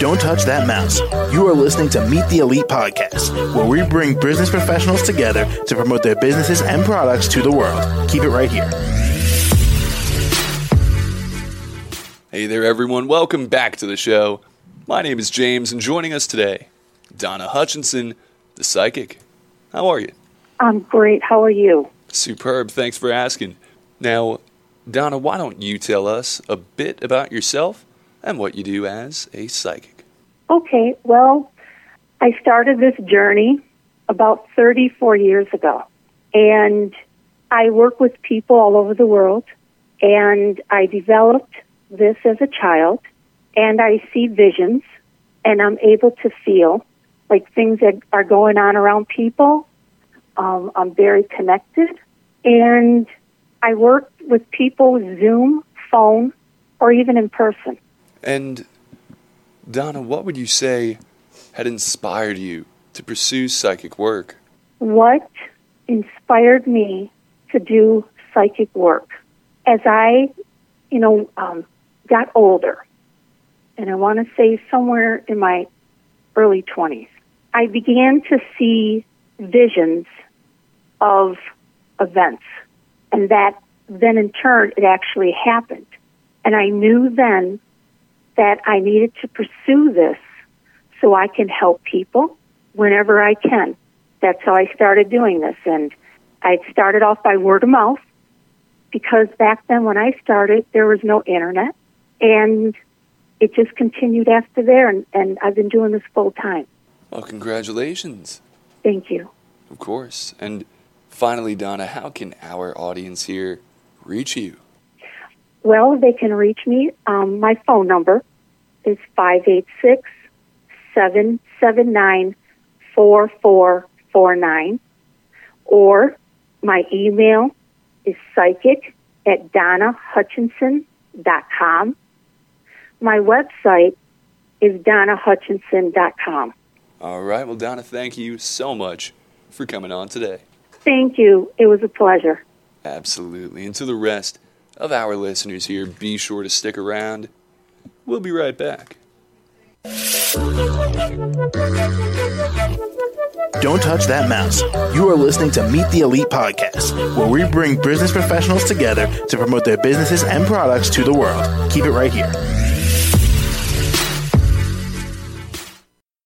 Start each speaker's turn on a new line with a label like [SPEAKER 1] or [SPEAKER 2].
[SPEAKER 1] Don't touch that mouse. You are listening to Meet the Elite Podcast, where we bring business professionals together to promote their businesses and products to the world. Keep it right here.
[SPEAKER 2] Hey there, everyone. Welcome back to the show. My name is James, and joining us today, Donna Hutchinson, the psychic. How are you?
[SPEAKER 3] I'm great. How are you?
[SPEAKER 2] Superb. Thanks for asking. Now, Donna, why don't you tell us a bit about yourself and what you do as a psychic?
[SPEAKER 3] Okay. Well, I started this journey about 34 years ago, and I work with people all over the world, and I developed this as a child, and I see visions, and I'm able to feel like things that are going on around people. Um, I'm very connected, and I work with people Zoom, phone, or even in person.
[SPEAKER 2] And, Donna, what would you say had inspired you to pursue psychic work?
[SPEAKER 3] What inspired me to do psychic work? As I, you know, um, got older, and I want to say somewhere in my early 20s, I began to see visions of events. And that then in turn, it actually happened. And I knew then that I needed to pursue this so I can help people whenever I can. That's how I started doing this. And I started off by word of mouth because back then when I started, there was no internet. And it just continued after there. And, and I've been doing this full time.
[SPEAKER 2] Well, congratulations.
[SPEAKER 3] Thank you.
[SPEAKER 2] Of course. And finally, Donna, how can our audience here reach you?
[SPEAKER 3] Well, they can reach me. Um, my phone number is 586 779 4449. Or my email is psychic at donnahutchinson.com. My website is donnahutchinson.com.
[SPEAKER 2] All right. Well, Donna, thank you so much for coming on today.
[SPEAKER 3] Thank you. It was a pleasure.
[SPEAKER 2] Absolutely. And to the rest of our listeners here, be sure to stick around. We'll be right back.
[SPEAKER 1] Don't touch that mouse. You are listening to Meet the Elite Podcast, where we bring business professionals together to promote their businesses and products to the world. Keep it right here.